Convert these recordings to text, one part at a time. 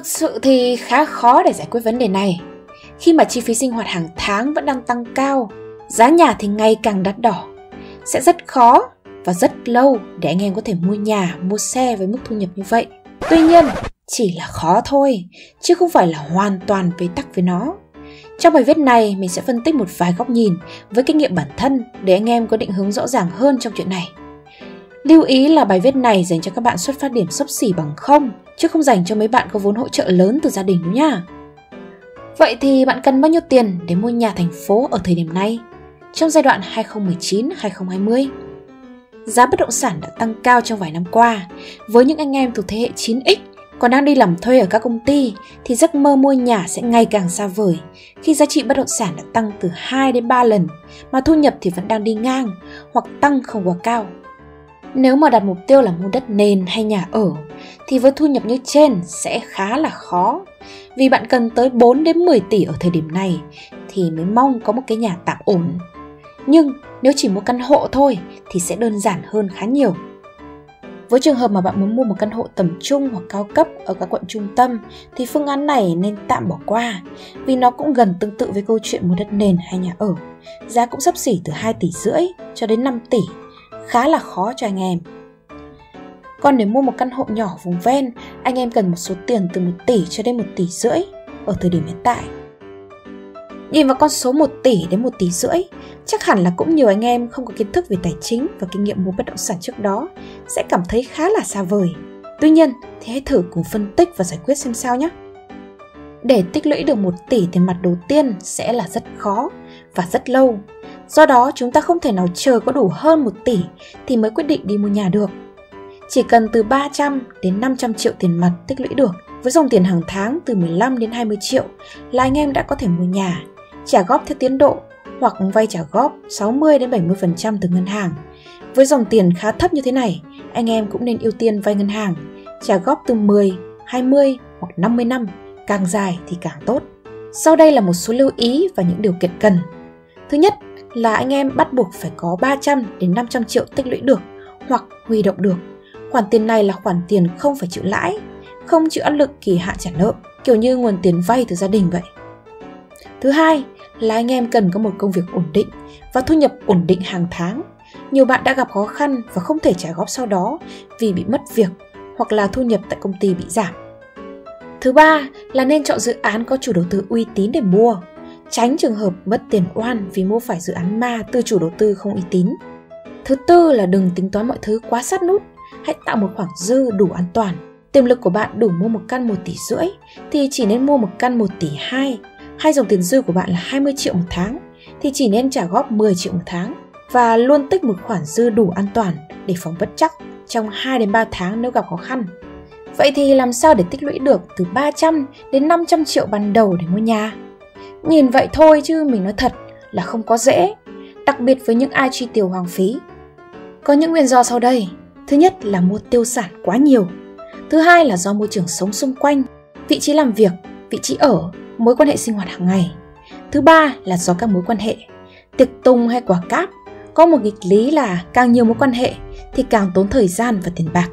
Thực sự thì khá khó để giải quyết vấn đề này. Khi mà chi phí sinh hoạt hàng tháng vẫn đang tăng cao, giá nhà thì ngày càng đắt đỏ. Sẽ rất khó và rất lâu để anh em có thể mua nhà, mua xe với mức thu nhập như vậy. Tuy nhiên, chỉ là khó thôi, chứ không phải là hoàn toàn bế tắc với nó. Trong bài viết này, mình sẽ phân tích một vài góc nhìn với kinh nghiệm bản thân để anh em có định hướng rõ ràng hơn trong chuyện này. Lưu ý là bài viết này dành cho các bạn xuất phát điểm sấp xỉ bằng không, chứ không dành cho mấy bạn có vốn hỗ trợ lớn từ gia đình đúng nha. Vậy thì bạn cần bao nhiêu tiền để mua nhà thành phố ở thời điểm này? Trong giai đoạn 2019-2020? Giá bất động sản đã tăng cao trong vài năm qua. Với những anh em thuộc thế hệ 9X còn đang đi làm thuê ở các công ty thì giấc mơ mua nhà sẽ ngày càng xa vời khi giá trị bất động sản đã tăng từ 2 đến 3 lần mà thu nhập thì vẫn đang đi ngang hoặc tăng không quá cao. Nếu mà đặt mục tiêu là mua đất nền hay nhà ở thì với thu nhập như trên sẽ khá là khó vì bạn cần tới 4 đến 10 tỷ ở thời điểm này thì mới mong có một cái nhà tạm ổn. Nhưng nếu chỉ mua căn hộ thôi thì sẽ đơn giản hơn khá nhiều. Với trường hợp mà bạn muốn mua một căn hộ tầm trung hoặc cao cấp ở các quận trung tâm thì phương án này nên tạm bỏ qua vì nó cũng gần tương tự với câu chuyện mua đất nền hay nhà ở. Giá cũng sắp xỉ từ 2 tỷ rưỡi cho đến 5 tỷ, khá là khó cho anh em. Còn để mua một căn hộ nhỏ vùng ven, anh em cần một số tiền từ 1 tỷ cho đến 1 tỷ rưỡi ở thời điểm hiện tại. Nhìn vào con số 1 tỷ đến 1 tỷ rưỡi, chắc hẳn là cũng nhiều anh em không có kiến thức về tài chính và kinh nghiệm mua bất động sản trước đó sẽ cảm thấy khá là xa vời. Tuy nhiên thì hãy thử cùng phân tích và giải quyết xem sao nhé. Để tích lũy được 1 tỷ tiền mặt đầu tiên sẽ là rất khó và rất lâu. Do đó chúng ta không thể nào chờ có đủ hơn 1 tỷ thì mới quyết định đi mua nhà được. Chỉ cần từ 300 đến 500 triệu tiền mặt tích lũy được với dòng tiền hàng tháng từ 15 đến 20 triệu là anh em đã có thể mua nhà, trả góp theo tiến độ hoặc vay trả góp 60 đến 70% từ ngân hàng. Với dòng tiền khá thấp như thế này, anh em cũng nên ưu tiên vay ngân hàng, trả góp từ 10, 20 hoặc 50 năm, càng dài thì càng tốt. Sau đây là một số lưu ý và những điều kiện cần. Thứ nhất là anh em bắt buộc phải có 300 đến 500 triệu tích lũy được hoặc huy động được. Khoản tiền này là khoản tiền không phải chịu lãi, không chịu áp lực kỳ hạn trả nợ, kiểu như nguồn tiền vay từ gia đình vậy. Thứ hai là anh em cần có một công việc ổn định và thu nhập ổn định hàng tháng. Nhiều bạn đã gặp khó khăn và không thể trả góp sau đó vì bị mất việc hoặc là thu nhập tại công ty bị giảm. Thứ ba là nên chọn dự án có chủ đầu tư uy tín để mua, tránh trường hợp mất tiền oan vì mua phải dự án ma từ chủ đầu tư không uy tín. Thứ tư là đừng tính toán mọi thứ quá sát nút, hãy tạo một khoảng dư đủ an toàn. Tiềm lực của bạn đủ mua một căn 1 tỷ rưỡi thì chỉ nên mua một căn 1 tỷ 2 hay dòng tiền dư của bạn là 20 triệu một tháng thì chỉ nên trả góp 10 triệu một tháng và luôn tích một khoản dư đủ an toàn để phòng bất chắc trong 2 đến 3 tháng nếu gặp khó khăn. Vậy thì làm sao để tích lũy được từ 300 đến 500 triệu ban đầu để mua nhà? Nhìn vậy thôi chứ mình nói thật là không có dễ, đặc biệt với những ai chi tiêu hoang phí. Có những nguyên do sau đây. Thứ nhất là mua tiêu sản quá nhiều. Thứ hai là do môi trường sống xung quanh, vị trí làm việc, vị trí ở mối quan hệ sinh hoạt hàng ngày. Thứ ba là do các mối quan hệ. Tiệc tùng hay quả cáp có một nghịch lý là càng nhiều mối quan hệ thì càng tốn thời gian và tiền bạc.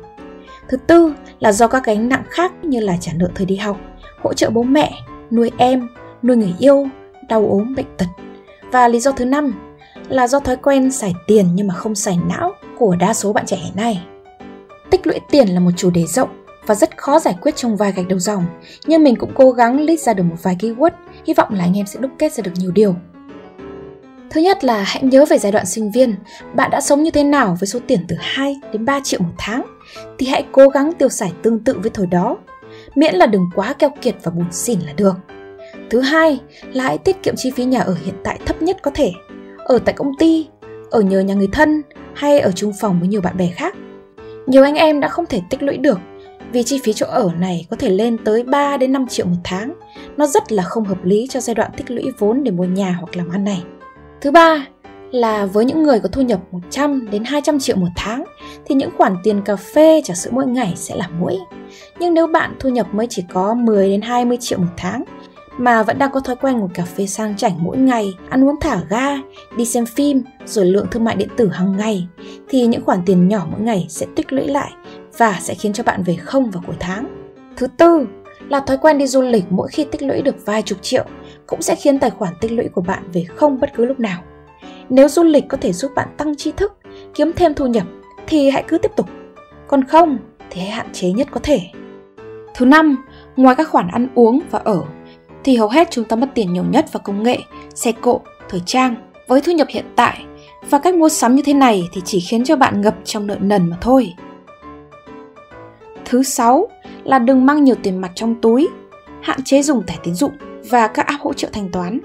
Thứ tư là do các gánh nặng khác như là trả nợ thời đi học, hỗ trợ bố mẹ, nuôi em, nuôi người yêu, đau ốm, bệnh tật. Và lý do thứ năm là do thói quen xài tiền nhưng mà không xài não của đa số bạn trẻ hiện nay. Tích lũy tiền là một chủ đề rộng và rất khó giải quyết trong vài gạch đầu dòng, nhưng mình cũng cố gắng list ra được một vài keyword, hy vọng là anh em sẽ đúc kết ra được nhiều điều. Thứ nhất là hãy nhớ về giai đoạn sinh viên, bạn đã sống như thế nào với số tiền từ 2 đến 3 triệu một tháng, thì hãy cố gắng tiêu xài tương tự với thời đó, miễn là đừng quá keo kiệt và buồn xỉn là được. Thứ hai là hãy tiết kiệm chi phí nhà ở hiện tại thấp nhất có thể, ở tại công ty, ở nhờ nhà người thân hay ở chung phòng với nhiều bạn bè khác. Nhiều anh em đã không thể tích lũy được vì chi phí chỗ ở này có thể lên tới 3 đến 5 triệu một tháng. Nó rất là không hợp lý cho giai đoạn tích lũy vốn để mua nhà hoặc làm ăn này. Thứ ba là với những người có thu nhập 100 đến 200 triệu một tháng thì những khoản tiền cà phê trả sữa mỗi ngày sẽ là mũi. Nhưng nếu bạn thu nhập mới chỉ có 10 đến 20 triệu một tháng mà vẫn đang có thói quen ngồi cà phê sang chảnh mỗi ngày, ăn uống thả ga, đi xem phim, rồi lượng thương mại điện tử hàng ngày, thì những khoản tiền nhỏ mỗi ngày sẽ tích lũy lại và sẽ khiến cho bạn về không vào cuối tháng. Thứ tư là thói quen đi du lịch mỗi khi tích lũy được vài chục triệu cũng sẽ khiến tài khoản tích lũy của bạn về không bất cứ lúc nào. Nếu du lịch có thể giúp bạn tăng tri thức, kiếm thêm thu nhập thì hãy cứ tiếp tục. Còn không thì hãy hạn chế nhất có thể. Thứ năm, ngoài các khoản ăn uống và ở thì hầu hết chúng ta mất tiền nhiều nhất vào công nghệ, xe cộ, thời trang. Với thu nhập hiện tại và cách mua sắm như thế này thì chỉ khiến cho bạn ngập trong nợ nần mà thôi. Thứ sáu là đừng mang nhiều tiền mặt trong túi, hạn chế dùng thẻ tín dụng và các app hỗ trợ thanh toán.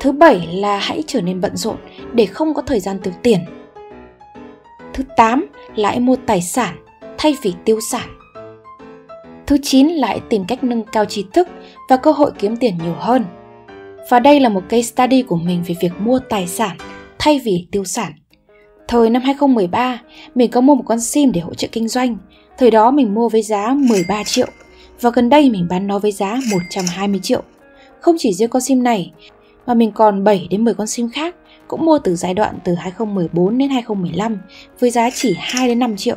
Thứ bảy là hãy trở nên bận rộn để không có thời gian tiêu tiền. Thứ 8 là hãy mua tài sản thay vì tiêu sản. Thứ 9 lại tìm cách nâng cao trí thức và cơ hội kiếm tiền nhiều hơn. Và đây là một case study của mình về việc mua tài sản thay vì tiêu sản. Thời năm 2013, mình có mua một con sim để hỗ trợ kinh doanh. Thời đó mình mua với giá 13 triệu và gần đây mình bán nó với giá 120 triệu. Không chỉ riêng con sim này, mà mình còn 7 đến 10 con sim khác cũng mua từ giai đoạn từ 2014 đến 2015 với giá chỉ 2 đến 5 triệu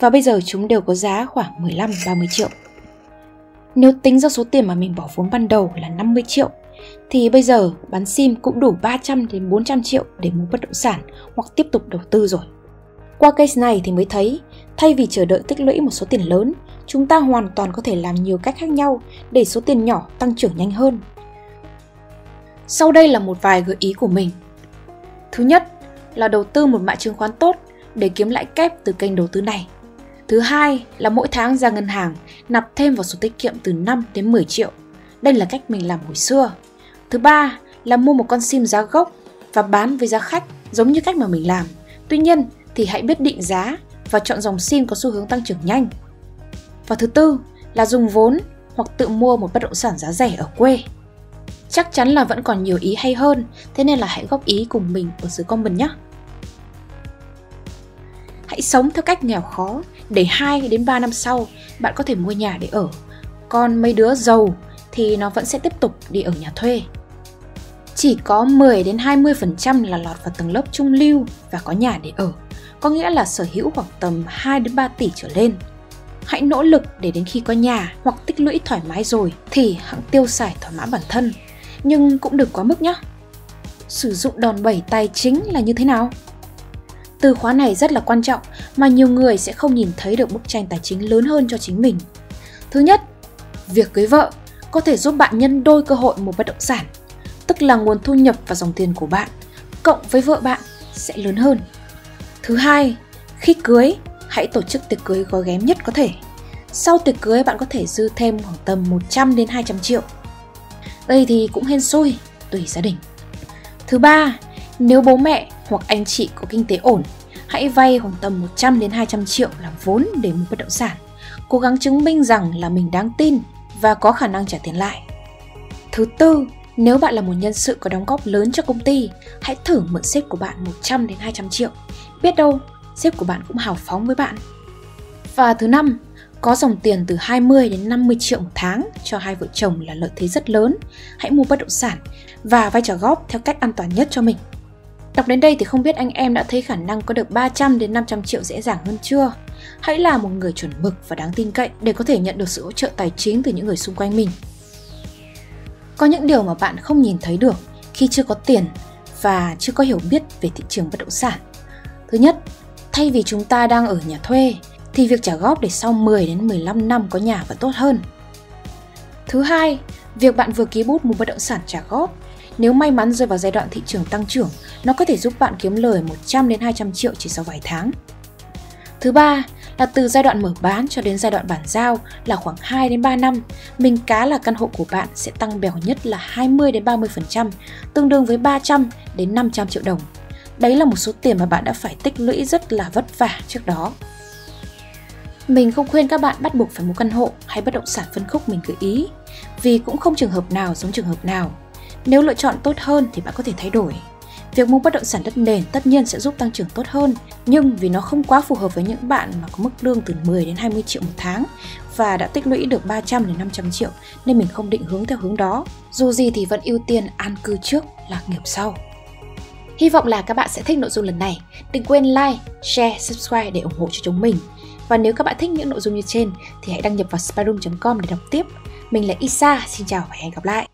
và bây giờ chúng đều có giá khoảng 15-30 triệu. Nếu tính ra số tiền mà mình bỏ vốn ban đầu là 50 triệu thì bây giờ bán sim cũng đủ 300 đến 400 triệu để mua bất động sản hoặc tiếp tục đầu tư rồi. Qua case này thì mới thấy, thay vì chờ đợi tích lũy một số tiền lớn, chúng ta hoàn toàn có thể làm nhiều cách khác nhau để số tiền nhỏ tăng trưởng nhanh hơn. Sau đây là một vài gợi ý của mình. Thứ nhất là đầu tư một mã chứng khoán tốt để kiếm lãi kép từ kênh đầu tư này. Thứ hai là mỗi tháng ra ngân hàng nạp thêm vào sổ tiết kiệm từ 5 đến 10 triệu. Đây là cách mình làm hồi xưa. Thứ ba là mua một con sim giá gốc và bán với giá khách giống như cách mà mình làm. Tuy nhiên thì hãy biết định giá và chọn dòng sim có xu hướng tăng trưởng nhanh. Và thứ tư là dùng vốn hoặc tự mua một bất động sản giá rẻ ở quê. Chắc chắn là vẫn còn nhiều ý hay hơn, thế nên là hãy góp ý cùng mình ở dưới comment nhé. Hãy sống theo cách nghèo khó để 2 đến 3 năm sau bạn có thể mua nhà để ở. Còn mấy đứa giàu thì nó vẫn sẽ tiếp tục đi ở nhà thuê. Chỉ có 10 đến 20% là lọt vào tầng lớp trung lưu và có nhà để ở, có nghĩa là sở hữu khoảng tầm 2 đến 3 tỷ trở lên. Hãy nỗ lực để đến khi có nhà hoặc tích lũy thoải mái rồi thì hãng tiêu xài thỏa mãn bản thân, nhưng cũng đừng quá mức nhé. Sử dụng đòn bẩy tài chính là như thế nào? Từ khóa này rất là quan trọng mà nhiều người sẽ không nhìn thấy được bức tranh tài chính lớn hơn cho chính mình. Thứ nhất, việc cưới vợ có thể giúp bạn nhân đôi cơ hội một bất động sản, tức là nguồn thu nhập và dòng tiền của bạn cộng với vợ bạn sẽ lớn hơn. Thứ hai, khi cưới, hãy tổ chức tiệc cưới gói ghém nhất có thể. Sau tiệc cưới bạn có thể dư thêm khoảng tầm 100 đến 200 triệu. Đây thì cũng hên xui, tùy gia đình. Thứ ba, nếu bố mẹ hoặc anh chị có kinh tế ổn, hãy vay khoảng tầm 100 đến 200 triệu làm vốn để mua bất động sản. Cố gắng chứng minh rằng là mình đáng tin và có khả năng trả tiền lại. Thứ tư, nếu bạn là một nhân sự có đóng góp lớn cho công ty, hãy thử mượn sếp của bạn 100 đến 200 triệu. Biết đâu, sếp của bạn cũng hào phóng với bạn. Và thứ năm, có dòng tiền từ 20 đến 50 triệu một tháng cho hai vợ chồng là lợi thế rất lớn. Hãy mua bất động sản và vay trả góp theo cách an toàn nhất cho mình. Đọc đến đây thì không biết anh em đã thấy khả năng có được 300 đến 500 triệu dễ dàng hơn chưa? Hãy là một người chuẩn mực và đáng tin cậy để có thể nhận được sự hỗ trợ tài chính từ những người xung quanh mình. Có những điều mà bạn không nhìn thấy được khi chưa có tiền và chưa có hiểu biết về thị trường bất động sản. Thứ nhất, thay vì chúng ta đang ở nhà thuê thì việc trả góp để sau 10 đến 15 năm có nhà vẫn tốt hơn. Thứ hai, việc bạn vừa ký bút một bất động sản trả góp nếu may mắn rơi vào giai đoạn thị trường tăng trưởng, nó có thể giúp bạn kiếm lời 100 đến 200 triệu chỉ sau vài tháng. Thứ ba là từ giai đoạn mở bán cho đến giai đoạn bản giao là khoảng 2 đến 3 năm, mình cá là căn hộ của bạn sẽ tăng bèo nhất là 20 đến 30%, tương đương với 300 đến 500 triệu đồng. Đấy là một số tiền mà bạn đã phải tích lũy rất là vất vả trước đó. Mình không khuyên các bạn bắt buộc phải mua căn hộ hay bất động sản phân khúc mình gợi ý, vì cũng không trường hợp nào giống trường hợp nào. Nếu lựa chọn tốt hơn thì bạn có thể thay đổi. Việc mua bất động sản đất nền tất nhiên sẽ giúp tăng trưởng tốt hơn, nhưng vì nó không quá phù hợp với những bạn mà có mức lương từ 10 đến 20 triệu một tháng và đã tích lũy được 300 đến 500 triệu nên mình không định hướng theo hướng đó. Dù gì thì vẫn ưu tiên an cư trước, lạc nghiệp sau. Hy vọng là các bạn sẽ thích nội dung lần này. Đừng quên like, share, subscribe để ủng hộ cho chúng mình. Và nếu các bạn thích những nội dung như trên thì hãy đăng nhập vào spyroom.com để đọc tiếp. Mình là Isa, xin chào và hẹn gặp lại.